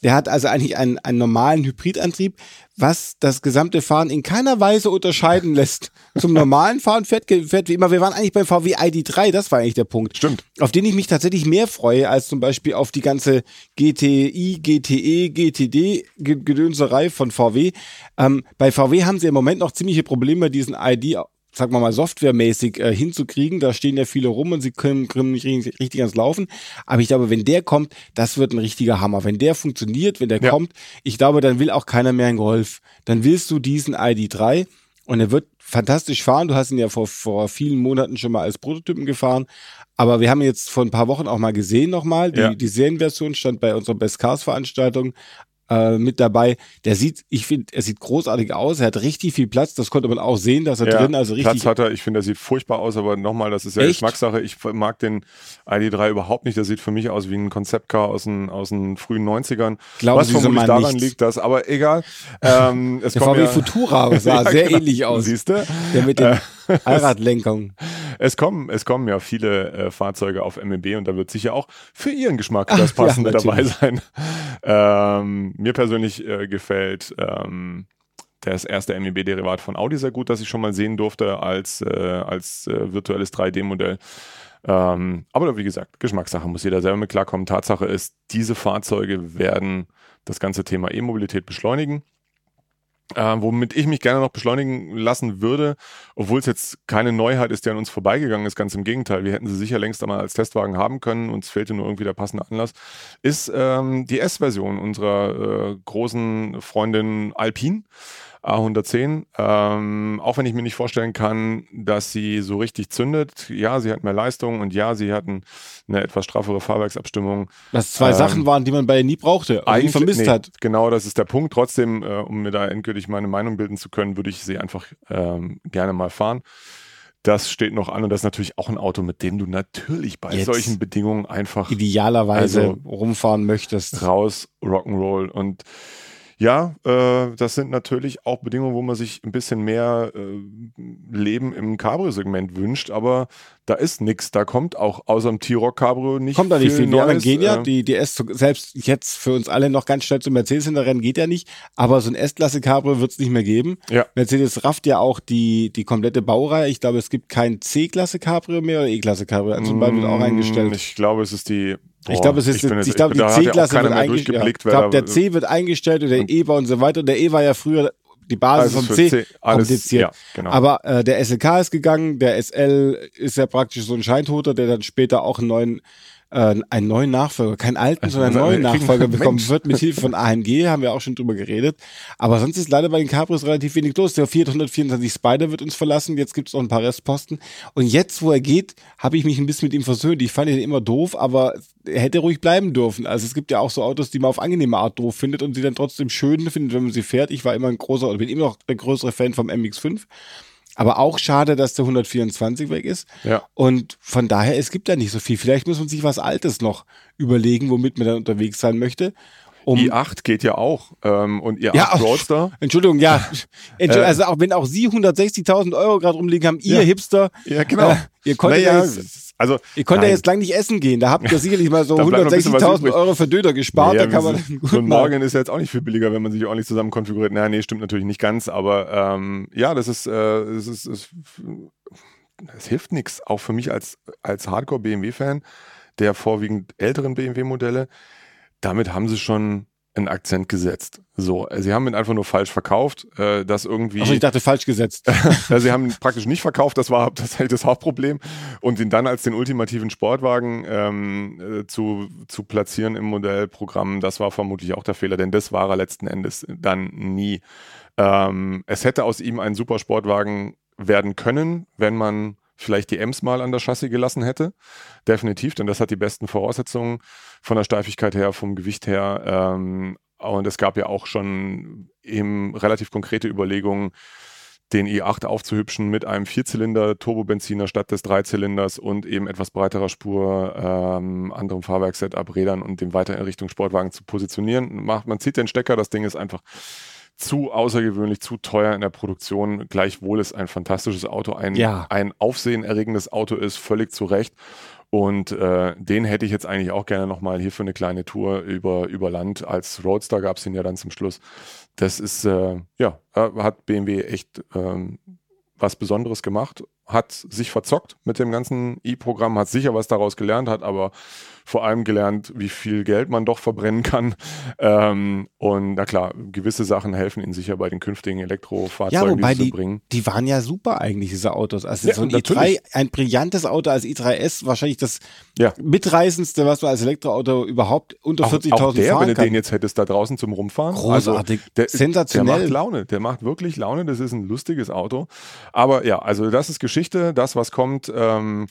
Der hat also eigentlich einen, einen normalen Hybridantrieb, was das gesamte Fahren in keiner Weise unterscheiden lässt. Zum normalen Fahren fährt, fährt wie immer. Wir waren eigentlich beim VW ID3, das war eigentlich der Punkt. Stimmt. Auf den ich mich tatsächlich mehr freue, als zum Beispiel auf die ganze GTI, GTE, GTD Ge- Gedönserei von VW. Ähm, bei VW haben sie im Moment noch ziemliche Probleme, diesen ID, sagen wir mal, softwaremäßig äh, hinzukriegen. Da stehen ja viele rum und sie können, können nicht richtig, richtig ans Laufen. Aber ich glaube, wenn der kommt, das wird ein richtiger Hammer. Wenn der funktioniert, wenn der Ja. kommt, ich glaube, dann will auch keiner mehr einen Golf. Dann willst du diesen ID3 und er wird fantastisch fahren. Du hast ihn ja vor, vor vielen Monaten schon mal als Prototypen gefahren. Aber wir haben jetzt vor ein paar Wochen auch mal gesehen nochmal. Die, Ja. die Serienversion stand bei unserer Best Cars Veranstaltung äh, mit dabei. Der sieht, ich finde, er sieht großartig aus. Er hat richtig viel Platz. Das konnte man auch sehen, dass er drin also richtig Platz hat er. Ich finde, er sieht furchtbar aus, aber nochmal, das ist ja Echt? Geschmackssache. Ich mag den ID3 überhaupt nicht. Der sieht für mich aus wie ein Konzeptcar aus den, aus den frühen 90ern. Glauben Was Sie vermutlich daran nicht. liegt, dass, aber egal. Ähm, es Der kommen VW ja, Futura sah Ja, sehr genau. ähnlich aus. Siehst du? Der mit den Allradlenkungen. Es kommen, es kommen ja viele äh, Fahrzeuge auf MEB und da wird sicher auch für Ihren Geschmack das ja, Passende dabei natürlich. sein. Ähm, mir persönlich äh, gefällt ähm, das erste MEB-Derivat von Audi sehr gut, das ich schon mal sehen durfte als, äh, als äh, virtuelles 3D-Modell. Ähm, aber wie gesagt, Geschmackssache muss jeder selber mit klarkommen. Tatsache ist, diese Fahrzeuge werden das ganze Thema E-Mobilität beschleunigen. Äh, womit ich mich gerne noch beschleunigen lassen würde, obwohl es jetzt keine Neuheit ist, die an uns vorbeigegangen ist, ganz im Gegenteil. Wir hätten sie sicher längst einmal als Testwagen haben können, uns fehlte nur irgendwie der passende Anlass, ist ähm, die S-Version unserer äh, großen Freundin Alpine. A110, ähm, auch wenn ich mir nicht vorstellen kann, dass sie so richtig zündet. Ja, sie hat mehr Leistung und ja, sie hatten eine etwas straffere Fahrwerksabstimmung. Was zwei Ähm, Sachen waren, die man bei ihr nie brauchte, und nie vermisst nee, hat. Genau, das ist der Punkt. Trotzdem, äh, um mir da endgültig meine Meinung bilden zu können, würde ich sie einfach ähm, gerne mal fahren. Das steht noch an und das ist natürlich auch ein Auto, mit dem du natürlich bei Jetzt solchen Bedingungen einfach Idealerweise Also- rumfahren möchtest. raus Rock'n'Roll und ja, äh, das sind natürlich auch Bedingungen, wo man sich ein bisschen mehr äh, Leben im Cabrio-Segment wünscht, aber da ist nichts. Da kommt auch außer dem T-Rock Cabrio nicht Kommt da nicht viel. Die anderen gehen ja, äh, die, die S, selbst jetzt für uns alle noch ganz schnell zum Mercedes hinterrennen, geht ja nicht. Aber so ein S-Klasse Cabrio wird es nicht mehr geben. Ja. Mercedes rafft ja auch die, die komplette Baureihe. Ich glaube, es gibt kein C-Klasse Cabrio mehr oder E-Klasse Cabrio. Also zum Beispiel wird auch Mm, eingestellt. Ich glaube, es ist die. Ich Boah, glaube, es ist, ich, jetzt- glaube, die ja C-Klasse wird eingestellt. durchgeblickt, ich glaube, der C wird eingestellt und der E war und so weiter. Und der E war ja früher die Basis Also vom C, C, alles- kompliziert. ja, genau. Aber äh, der SLK ist gegangen, der SL ist ja praktisch so ein Scheintoter, der dann später auch einen neuen äh, einen neuen Nachfolger, keinen alten, Also, sondern einen neuen Nachfolger bekommen Mensch. wird mit Hilfe von AMG, haben wir auch schon drüber geredet. Aber sonst ist leider bei den Cabrios relativ wenig los. Der Fiat 124 Spider wird uns verlassen, jetzt gibt es noch ein paar Restposten. Und jetzt, wo er geht, habe ich mich ein bisschen mit ihm versöhnt. Ich fand ihn immer doof, aber er hätte ruhig bleiben dürfen. Also es gibt ja auch so Autos, die man auf angenehme Art doof findet und sie dann trotzdem schön findet, wenn man sie fährt. Ich war immer ein großer, oder bin immer noch der größere Fan vom MX5. Aber auch schade, dass der 124 weg ist. Ja. Und von daher, es gibt ja nicht so viel. Vielleicht muss man sich was Altes noch überlegen, womit man dann unterwegs sein möchte. Um, i8 geht ja auch. Ähm, und i8 Ja, auch- Roadster. Entschuldigung, ja. Entschuldigung, also auch wenn auch Sie 160.000 Euro gerade rumliegen haben, ihr Ja. Hipster, Ja, genau. äh, ihr konntet Naja, ja jetzt, also, ihr konntet ja jetzt lang nicht essen gehen. Da habt ihr sicherlich mal so Da bleibt noch ein bisschen was 160.000 übrig. Euro für Döner gespart. Naja, da kann man gut so ein Morgan ist ja jetzt auch nicht viel billiger, wenn man sich ordentlich zusammen konfiguriert. Naja, nee, stimmt natürlich nicht ganz, aber ähm, ja, das ist, äh, es ist, es, es hilft nichts. Auch für mich als, als Hardcore-BMW-Fan, der vorwiegend älteren BMW-Modelle, damit haben sie schon einen Akzent gesetzt. So, sie haben ihn einfach nur falsch verkauft, äh, das irgendwie. Achso, ich dachte falsch gesetzt. Sie haben ihn praktisch nicht verkauft, das war tatsächlich das Hauptproblem. Und ihn dann als den ultimativen Sportwagen ähm, äh, zu, zu platzieren im Modellprogramm, das war vermutlich auch der Fehler, denn das war er letzten Endes dann nie. Ähm, es hätte aus ihm ein super Sportwagen werden können, wenn man vielleicht die Ems mal an der Chassis gelassen hätte. Definitiv, denn das hat die besten Voraussetzungen von der Steifigkeit her, vom Gewicht her. Ähm, und es gab ja auch schon eben relativ konkrete Überlegungen, den i8 aufzuhübschen mit einem Vierzylinder-Turbobenziner statt des Dreizylinders und eben etwas breiterer Spur, ähm, anderem Fahrwerkssetup, Rädern und dem weiter in Richtung Sportwagen zu positionieren. Man zieht den Stecker, das Ding ist einfach zu außergewöhnlich, zu teuer in der Produktion. Gleichwohl ist ein fantastisches Auto, ein, Ja. ein aufsehenerregendes Auto ist, völlig zu Recht. Und äh, den hätte ich jetzt eigentlich auch gerne nochmal hier für eine kleine Tour über, über Land. Als Roadster gab es ihn ja dann zum Schluss. Das ist, äh, ja, äh, hat BMW echt ähm, was Besonderes gemacht, hat sich verzockt mit dem ganzen i-Programm, hat sicher was daraus gelernt, hat aber vor allem gelernt, wie viel Geld man doch verbrennen kann. Ähm, und na klar, gewisse Sachen helfen ihnen sicher bei den künftigen Ja, Elektrofahrzeugen, wobei die die, bringen. die waren ja super eigentlich, diese Autos. Also Ja, so ein natürlich. i3, ein brillantes Auto als i3S, wahrscheinlich das Ja. mitreißendste, was man als Elektroauto überhaupt unter Auch, 40.000 auch der, fahren wenn du kann. den jetzt hättest da draußen zum Rumfahren. Großartig, Also, der, sensationell. Der macht Laune, der macht wirklich Laune, das ist ein lustiges Auto. Aber ja, also das ist Geschichte, das, was kommt, ähm,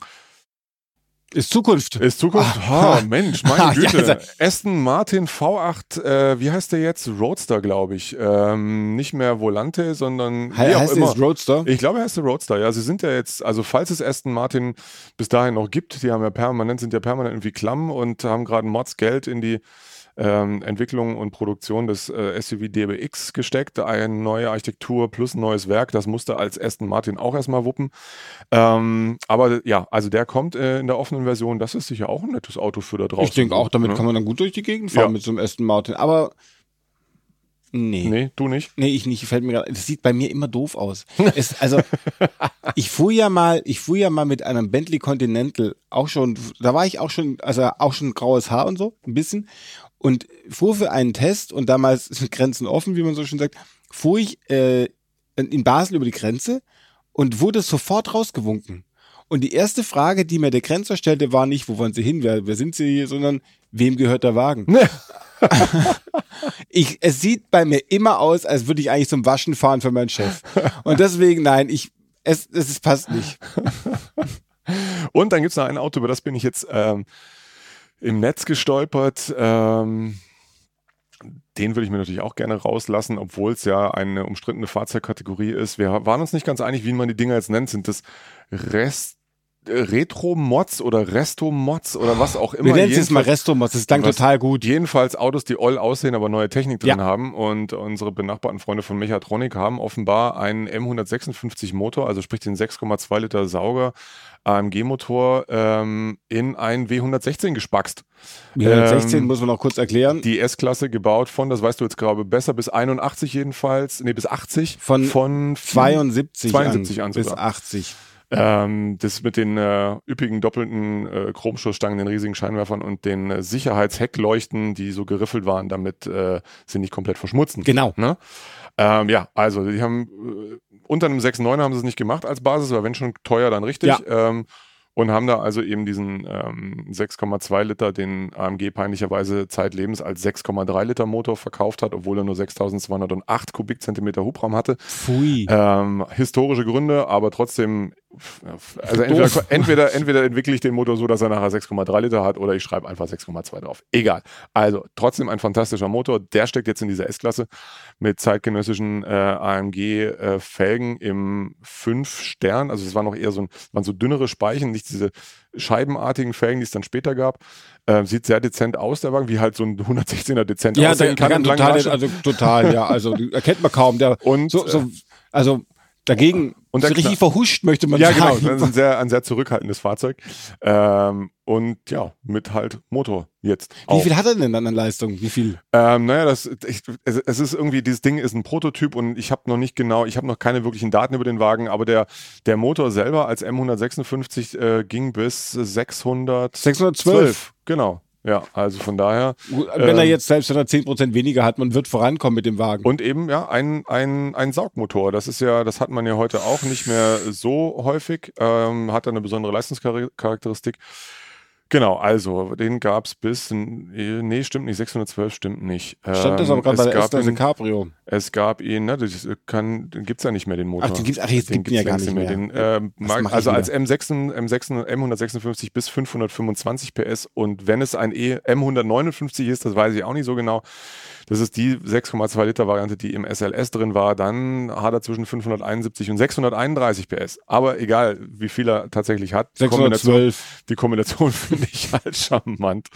Ist Zukunft. ist Zukunft. Ah. Oh, Mensch, meine Ja, Güte. also- Aston Martin V8, äh, wie heißt der jetzt? Roadster, glaube ich. Ähm, nicht mehr Volante, sondern He heißt immer. es Roadster? Ich glaube, er heißt der Roadster. Ja, sie sind ja jetzt, also falls es Aston Martin bis dahin noch gibt, die haben ja permanent, sind ja permanent irgendwie klamm und haben gerade Mods Geld in die ähm, Entwicklung und Produktion des äh, SUV DBX gesteckt. Eine neue Architektur plus ein neues Werk. Das musste als Aston Martin auch erstmal wuppen. Ähm, aber ja, also der kommt äh, in der offenen Version. Das ist sicher auch ein nettes Auto für da draußen. Ich denke auch, damit Ne? kann man dann gut durch die Gegend fahren Ja. mit so einem Aston Martin. Aber nee. nee. Nee, du nicht. ich nicht, fällt mir gerade. Das sieht bei mir immer doof aus. es, also, ich fuhr ja mal, ich fuhr ja mal mit einem Bentley Continental, auch schon, da war ich auch schon, also auch schon graues Haar und so, ein bisschen. Und fuhr für einen Test und damals sind Grenzen offen, wie man so schön sagt, fuhr ich äh, in Basel über die Grenze und wurde sofort rausgewunken. Und die erste Frage, die mir der Grenzer stellte, war nicht, wo wollen Sie hin, wer, wer sind Sie hier, sondern wem gehört der Wagen? ich, es sieht bei mir immer aus, als würde ich eigentlich zum Waschen fahren für meinen Chef. Und deswegen, nein, ich, es, es passt nicht. Und dann gibt es noch ein Auto, über das bin ich jetzt ähm, im Netz gestolpert. Ähm, den würde ich mir natürlich auch gerne rauslassen, obwohl es ja eine umstrittene Fahrzeugkategorie ist. Wir waren uns nicht ganz einig, wie man die Dinger jetzt nennt. Sind das Rest äh, Retro-Mods oder Resto-Mods oder was auch immer? Wir nennen es jetzt mal Restomos, das klang total gut. Jedenfalls Autos, die all aussehen, aber neue Technik drin Ja. haben. Und unsere benachbarten Freunde von Mechatronik haben offenbar einen M156 Motor, also sprich den 6,2 Liter Sauger AMG-Motor, ähm, in ein W116 gespackst. Die 116 Ähm, muss man noch kurz erklären. Die S-Klasse gebaut von, das weißt du jetzt gerade besser, bis 81 jedenfalls, nee, bis 80. Von von 72, 72 an bis sogar. 80. Ähm, das mit den äh, üppigen doppelten äh, Chromschussstangen, den riesigen Scheinwerfern und den äh, Sicherheitsheckleuchten, die so geriffelt waren, damit äh, sie nicht komplett verschmutzen. Genau. Ne? Ähm, ja, also die haben äh, unter einem 6.9 haben sie es nicht gemacht als Basis, aber wenn schon teuer, dann richtig. Ja. Ähm, und haben da also eben diesen ähm, 6,2 Liter, den AMG peinlicherweise zeitlebens als 6,3 Liter Motor verkauft hat, obwohl er nur 6208 Kubikzentimeter Hubraum hatte. Pfui. Ähm, historische Gründe, aber trotzdem, also entweder, entweder, entweder entwickle ich den Motor so, dass er nachher 6,3 Liter hat oder ich schreibe einfach 6,2 drauf. Egal. Also trotzdem ein fantastischer Motor. Der steckt jetzt in dieser S-Klasse mit zeitgenössischen äh, AMG-Felgen äh, im 5 Stern. Also es war noch eher so, ein, waren so dünnere Speichen, nicht diese scheibenartigen Felgen, die es dann später gab. Äh, sieht sehr dezent aus, der Wagen, wie halt so ein 116er dezent ja, aussehen kann. Ja, total, also total, ja, also erkennt man kaum. Der, und so, so, also dagegen und so richtig verhuscht, möchte man ja, sagen. Ja, genau. Das ist ein sehr, ein sehr zurückhaltendes Fahrzeug. Ähm, und ja, mit halt Motor jetzt. Wie auch. viel hat er denn dann an Leistung? Wie viel? Ähm, naja, das, ich, es, es, ist irgendwie, dieses Ding ist ein Prototyp und ich habe noch nicht genau, ich habe noch keine wirklichen Daten über den Wagen, aber der, der Motor selber als M156 äh, ging bis 600 612. Genau. Ja, also von daher. Wenn ähm, er jetzt selbst wenn er 10% weniger hat, man wird vorankommen mit dem Wagen. Und eben, ja, ein, ein, ein Saugmotor. Das ist ja, das hat man ja heute auch nicht mehr so häufig. Ähm, hat eine besondere Leistungscharakteristik. Genau, also den gab es bis, nee, stimmt nicht, 612 stimmt nicht. Stand das aber gerade bei der Esther Cabrio. Es gab ihn, ne, das kann, den gibt's ja nicht mehr, den Motor. Ach, den gibt's, ach jetzt den gibt's ja gar nicht mehr. Den, äh, also als M6, M6, M156 bis 525 PS und wenn es ein e M159 ist, das weiß ich auch nicht so genau, das ist die 6,2 Liter Variante, die im SLS drin war. Dann hat er zwischen 571 und 631 PS. Aber egal, wie viel er tatsächlich hat. 612. Die Kombination finde ich halt charmant.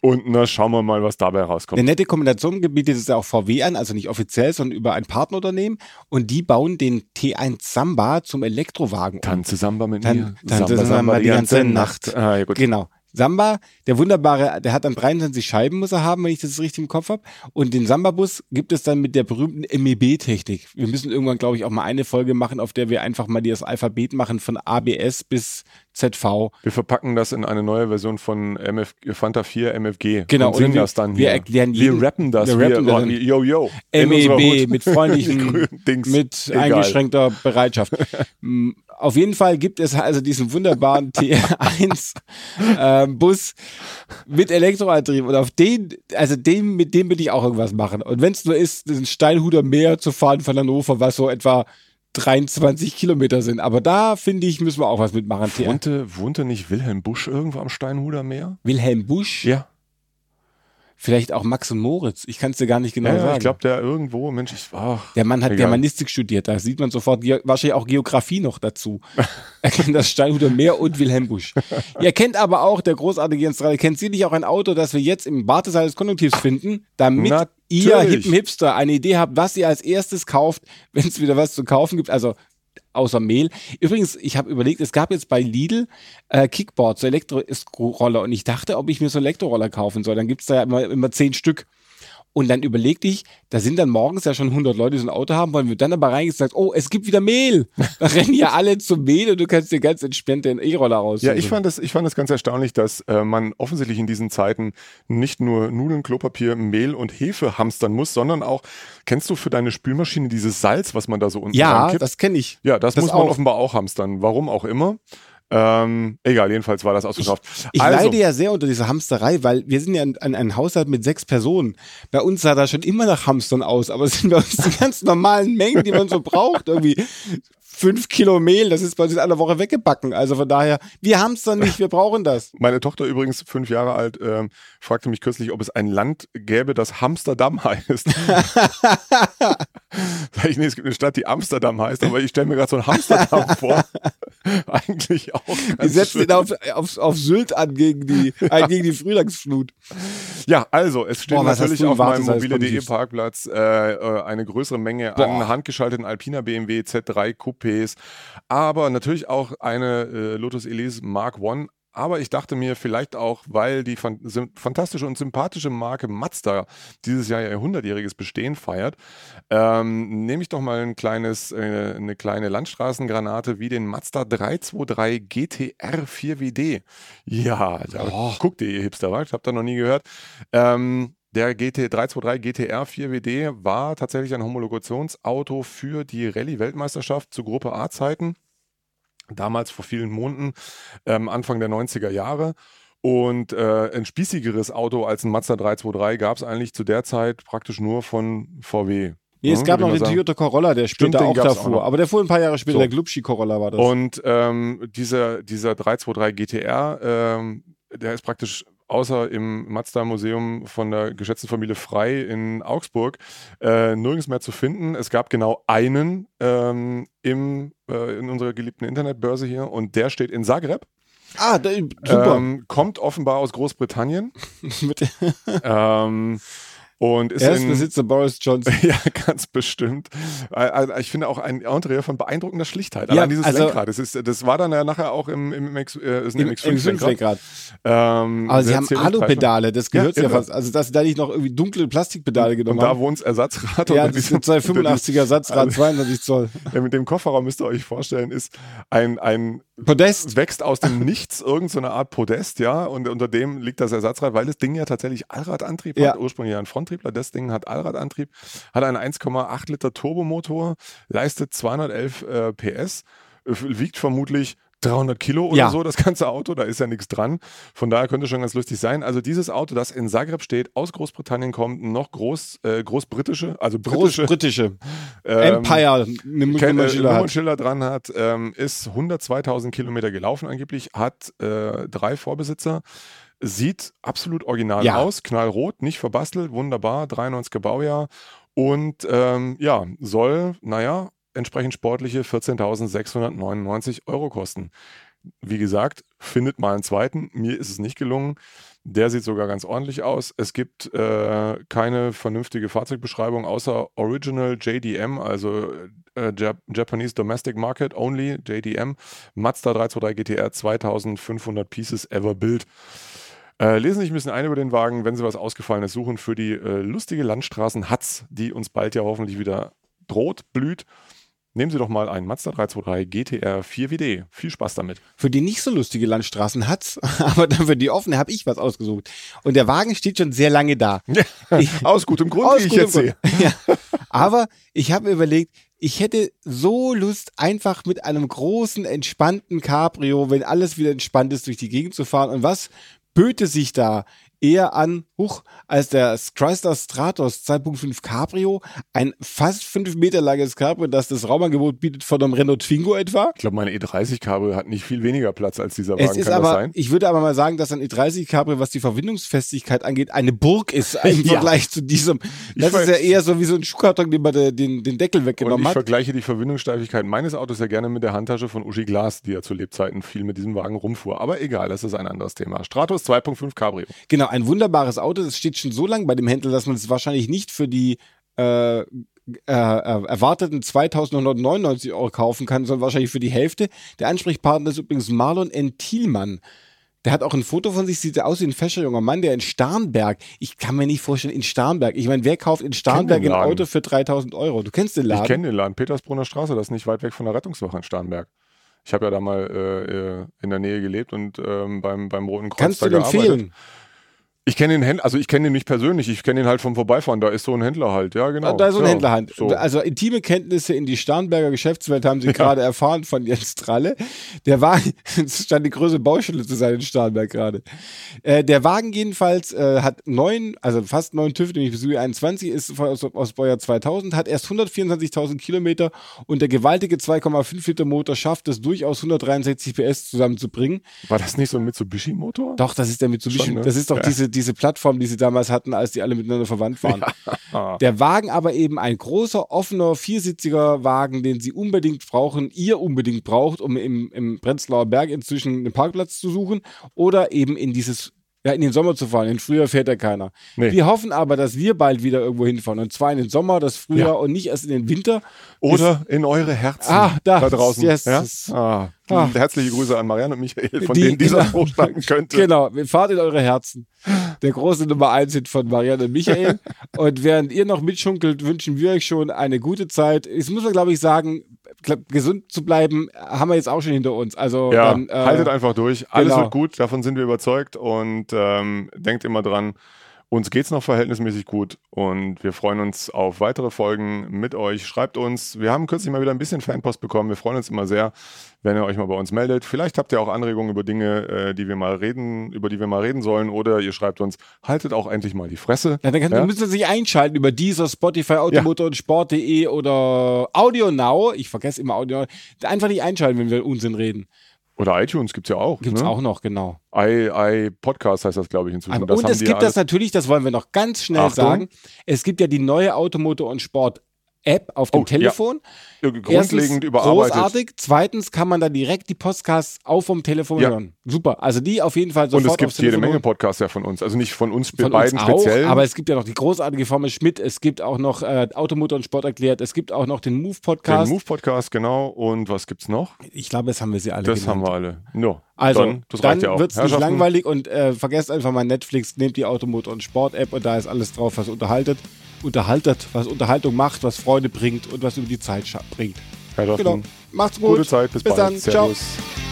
Und na, schauen wir mal, was dabei rauskommt. Eine nette Kombination bietet es ja auch VW an, also nicht offiziell, sondern über ein Partnerunternehmen. Und die bauen den T1 Samba zum Elektrowagen um. Tanze Samba mit Tan mir. Tanze Samba, Samba die ganze, ganze Nacht. Nacht. Ah, ja, gut. Genau. Samba, der wunderbare, der hat dann 23 Scheiben, muss er haben, wenn ich das richtig im Kopf habe. Und den Samba-Bus gibt es dann mit der berühmten MEB-Technik. Wir müssen irgendwann, glaube ich, auch mal eine Folge machen, auf der wir einfach mal das Alphabet machen von ABS bis ZV. Wir verpacken das in eine neue Version von MF, Fanta 4 MFG. Genau. Und singen wir, das dann hier. Wir erklären jeden, Wir rappen das. Wir rappen wir, oh, yo, yo. MEB mit freundlichen, mit Egal. eingeschränkter Bereitschaft. Auf jeden Fall gibt es also diesen wunderbaren T1 äh, Bus mit Elektroantrieb und auf den, also den, mit dem will ich auch irgendwas machen. Und wenn es nur ist, den Steinhuder Meer zu fahren von Hannover, was so etwa 23 Kilometer sind. Aber da, finde ich, müssen wir auch was mitmachen. Wohnte, wohnte nicht Wilhelm Busch irgendwo am Steinhuder Meer? Wilhelm Busch? Ja. Vielleicht auch Max und Moritz. Ich kann es dir gar nicht genau ja, sagen. Ich glaube, der irgendwo, Mensch, ich war. Der Mann hat egal. Germanistik studiert. Da sieht man sofort wahrscheinlich auch Geografie noch dazu. er kennt das Steinhuder Meer und Wilhelm Busch. Ihr kennt aber auch, der großartige Jens Strade, kennt sicherlich auch ein Auto, das wir jetzt im Wartesaal des Konjunktivs finden, damit Natürlich. ihr hippen Hipster eine Idee habt, was ihr als erstes kauft, wenn es wieder was zu kaufen gibt. Also außer Mehl. Übrigens, ich habe überlegt, es gab jetzt bei Lidl äh, Kickboards, so Elektroroller und ich dachte, ob ich mir so Elektroroller kaufen soll. Dann gibt es da ja immer, immer zehn Stück. Und dann überlegte ich, da sind dann morgens ja schon 100 Leute, die so ein Auto haben wollen. Wir dann aber reingesagt, oh, es gibt wieder Mehl. Da rennen ja alle zum Mehl und du kannst dir ganz entspannt den E-Roller raus. Ja, ich fand das, ich fand das ganz erstaunlich, dass äh, man offensichtlich in diesen Zeiten nicht nur Nudeln, Klopapier, Mehl und Hefe hamstern muss, sondern auch, kennst du für deine Spülmaschine dieses Salz, was man da so unten Ja, das kenne ich. Ja, das, das muss man auch. offenbar auch hamstern. Warum auch immer. Ähm, egal, jedenfalls war das ausverkauft. Ich, ich also. leide ja sehr unter dieser Hamsterei, weil wir sind ja ein, ein, ein, Haushalt mit sechs Personen. Bei uns sah das schon immer nach Hamstern aus, aber es sind bei uns die ganz normalen Mengen, die man so braucht. Irgendwie fünf Kilo Mehl, das ist bei uns in einer Woche weggebacken. Also von daher, wir haben es dann nicht, wir brauchen das. Meine Tochter übrigens, fünf Jahre alt, ähm, fragte mich kürzlich, ob es ein Land gäbe, das Hamsterdam heißt. Sag ich, nee, es gibt eine Stadt, die Amsterdam heißt, aber ich stelle mir gerade so ein Hamsterdam vor. Eigentlich auch. Die setzen ihn auf, auf, auf Sylt an gegen die, äh, gegen die Frühlingsflut. Ja, also, es steht Boah, natürlich auf meinem mobile.de Parkplatz äh, äh, eine größere Menge Boah. an handgeschalteten Alpina BMW Z3 Coupés, aber natürlich auch eine äh, Lotus Elise Mark One aber ich dachte mir vielleicht auch, weil die fantastische und sympathische Marke Mazda dieses Jahr ihr 100-jähriges Bestehen feiert, ähm, nehme ich doch mal ein kleines, äh, eine kleine Landstraßengranate wie den Mazda 323 GTR 4WD. Ja, da, oh. guckt ihr, ihr Hipster, ich habe da noch nie gehört. Ähm, der GT 323 GTR 4WD war tatsächlich ein Homologationsauto für die Rallye-Weltmeisterschaft zu Gruppe A-Zeiten damals vor vielen Monaten, ähm, Anfang der 90er Jahre. Und äh, ein spießigeres Auto als ein Mazda 323 gab es eigentlich zu der Zeit praktisch nur von VW. Nee, es Ja, gab noch den sagen. Toyota Corolla, der Stimmt, später auch da auch fuhr. Aber der fuhr ein paar Jahre später, So. der Glubschi Corolla war das. Und ähm, dieser, dieser 323 GTR, ähm, der ist praktisch außer im Mazda-Museum von der geschätzten Familie Frei in Augsburg äh, nirgends mehr zu finden. Es gab genau einen ähm, im, äh, in unserer geliebten Internetbörse hier und der steht in Zagreb. ah, da, super. Ähm, kommt offenbar aus Großbritannien ähm, und ist in, Erstbesitzer Boris Johnson. Ja, ganz bestimmt. Äh, äh, Ich finde auch ein Interieur von beeindruckender Schlichtheit. Ja, Allein dieses also- Lenkrad. Das, ist, das war dann ja nachher auch im, im äh, ist Im, MX5 im Lenkrad. Fünflenkrad. Ähm, Aber sie haben Alupedale, das Ja, gehört ja, irre. fast. Also, dass sie da nicht noch irgendwie dunkle Plastikpedale Und genommen da haben. wo uns Ersatzrad Ja, das ein 285er Satzrad, Also- 22 Zoll. Ja, mit dem Kofferraum müsst ihr euch vorstellen, ist ein, ein Podest. es wächst aus dem Nichts irgendeine Art Podest, ja, und unter dem liegt das Ersatzrad, weil das Ding ja tatsächlich Allradantrieb Ja. hat, ursprünglich ja ein Fronttriebler, das Ding hat Allradantrieb, hat einen 1,8 Liter Turbomotor, leistet 211 äh, PS, wiegt vermutlich 300 Kilo oder Ja. so, das ganze Auto, da ist ja nichts dran. Von daher könnte schon ganz lustig sein. Also dieses Auto, das in Zagreb steht, aus Großbritannien kommt, noch groß, äh, großbritische, also britische Großbritische. ähm, Empire, hat. Nummernschilder dran hat, ähm, ist 102.000 Kilometer gelaufen angeblich, hat äh, drei Vorbesitzer, sieht absolut original Ja. aus, knallrot, nicht verbastelt, wunderbar, 93er Baujahr und ähm, ja, soll, naja, entsprechend sportliche 14.699 Euro kosten. Wie gesagt, findet mal einen zweiten. Mir ist es nicht gelungen. Der sieht sogar ganz ordentlich aus. Es gibt äh, keine vernünftige Fahrzeugbeschreibung außer Original JDM, also äh, Jap Japanese Domestic Market Only, JDM, Mazda 323 GTR 2500 Pieces ever built. Äh, lesen Sie sich ein bisschen ein über den Wagen, wenn Sie was Ausgefallenes suchen für die äh, lustige Landstraßen Hatz, die uns bald ja hoffentlich wieder droht, blüht. Nehmen Sie doch mal einen Mazda 323 GTR 4WD. Viel Spaß damit. Für die nicht so lustige Landstraßen hat's, aber dann für die offene habe ich was ausgesucht. Und der Wagen steht schon sehr lange da. Aus gutem Grund, Aus wie ich jetzt sehe. Grund. Ja. Aber ich habe mir überlegt, ich hätte so Lust, einfach mit einem großen, entspannten Cabrio, wenn alles wieder entspannt ist, durch die Gegend zu fahren. Und was böte sich da eher an, huch, als der Chrysler Stratos 2.5 Cabrio, ein fast fünf Meter langes Cabrio, das das Raumangebot bietet von einem Renault Twingo etwa. Ich glaube, meine E30 Cabrio hat nicht viel weniger Platz als dieser Wagen. Es ist Kann aber, das sein? ich würde aber mal sagen, dass ein E30 Cabrio, was die Verwindungsfestigkeit angeht, eine Burg ist im Ja. Vergleich zu diesem. Ich Das ist weiß- ja eher so wie so ein Schuhkarton, den man de- den, den Deckel weggenommen ich hat. vergleiche die Verwindungssteifigkeit meines Autos ja gerne mit der Handtasche von Uschi Glas, die ja zu Lebzeiten viel mit diesem Wagen rumfuhr. Aber egal, das ist ein anderes Thema. Stratos 2.5 Cabrio. Genau, ein wunderbares Auto. Das steht schon so lange bei dem Händler, dass man es wahrscheinlich nicht für die äh, äh, äh, erwarteten 2199 Euro kaufen kann, sondern wahrscheinlich für die Hälfte. Der Ansprechpartner ist übrigens Marlon N. Thielmann. Der hat auch ein Foto von sich, sieht aus wie ein fescher junger Mann, der in Starnberg, ich kann mir nicht vorstellen, in Starnberg. Ich meine, wer kauft in Starnberg ein. Auto für 3000 Euro? Du kennst den Laden? Ich kenne den Laden, Petersbrunner Straße, das ist nicht weit weg von der Rettungswache in Starnberg. Ich habe ja da mal äh, äh, in der Nähe gelebt und ähm, beim, beim Roten Kreuz Kannst da du gearbeitet. empfehlen? Ich kenne den Händler, also ich kenne den nicht persönlich, ich kenne den halt vom Vorbeifahren. Da ist so ein Händler halt, ja genau. da ist so ein ja, Händlerhand. So. Also intime Kenntnisse in die Starnberger Geschäftswelt haben sie gerade erfahren von Jens Tralle. Der Wagen, es stand die größte Baustelle zu sein in Starnberg gerade. Äh, der Wagen jedenfalls äh, hat neun, also fast neun TÜV, nämlich bis 21 ist von- aus, aus Baujahr 2000, hat erst 124.000 Kilometer und der gewaltige 2,5 Liter Motor schafft es durchaus 163 PS zusammenzubringen. War das nicht so ein Mitsubishi-Motor? Doch, das ist der Mitsubishi. Schon, ne? Das ist doch Ja. diese, diese Plattform, die sie damals hatten, als die alle miteinander verwandt waren. Ah. Der Wagen aber eben ein großer, offener, viersitziger Wagen, den sie unbedingt brauchen, ihr unbedingt braucht, um im, im Prenzlauer Berg inzwischen einen Parkplatz zu suchen oder eben in dieses ja, in den Sommer zu fahren. In Frühjahr fährt ja keiner. Nee. Wir hoffen aber, dass wir bald wieder irgendwo hinfahren. Und zwar in den Sommer, das Frühjahr Ja. und nicht erst in den Winter. Oder in eure Herzen Ah, da. draußen. Yes. Ja? Ah. Ah. Herzliche Grüße an Marianne und Michael, von Die- denen dieser genau. Spruch stammen könnte. Genau, wir fahrt in eure Herzen. Der große Nummer eins Hit von Marianne und Michael. und während ihr noch mitschunkelt, wünschen wir euch schon eine gute Zeit. Jetzt muss man, glaube ich, sagen, gesund zu bleiben, haben wir jetzt auch schon hinter uns. Also Ja, dann, äh, haltet einfach durch. Alles genau. wird gut, davon sind wir überzeugt und ähm, denkt immer dran, Uns geht's noch verhältnismäßig gut und wir freuen uns auf weitere Folgen mit euch. Schreibt uns. Wir haben kürzlich mal wieder ein bisschen Fanpost bekommen. Wir freuen uns immer sehr, wenn ihr euch mal bei uns meldet. Vielleicht habt ihr auch Anregungen über Dinge, äh, die wir mal reden, über die wir mal reden sollen, oder ihr schreibt uns, haltet auch endlich mal die Fresse. Ja, dann kann, Ja? müsst ihr sich einschalten über dieser Spotify, Automotor und Sport.de oder Audio Now. Ich vergesse immer Audio Now. Einfach nicht einschalten, wenn wir Unsinn reden. Oder iTunes gibt's ja auch. Gibt's ne? auch noch, genau. I, I Podcast heißt das, glaube ich, inzwischen. Aber, und es gibt das natürlich, das wollen wir noch ganz schnell Achtung. sagen. Es gibt ja die neue Automotor und Sport App auf dem Oh, ja. Telefon. grundlegend Erstens überarbeitet. Großartig. Zweitens kann man da direkt die Podcasts auch vom Telefon Ja. hören. Super. Also die auf jeden Fall Und sofort es gibt jede Menge. Podcasts ja von uns. Also nicht von uns von beiden uns speziell. aber es gibt ja noch die großartige Formel Schmidt, es gibt auch noch äh, Automotor und Sport erklärt, es gibt auch noch den Move den Podcast. Move Podcast, genau. Und was gibt's noch? Ich glaube, jetzt haben wir sie alle Das genannt. haben wir alle. No, Also, dann, das dann ja wird es nicht langweilig und äh, vergesst einfach mal Netflix, nehmt die Automotor und Sport App und da ist alles drauf, was unterhaltet, unterhaltet, was Unterhaltung macht, was Freude bringt und was über die Zeit bringt. Herrschaften, Genau. Macht's gut. Gute Zeit, bis, Bis bald. dann. Ciao. Servus.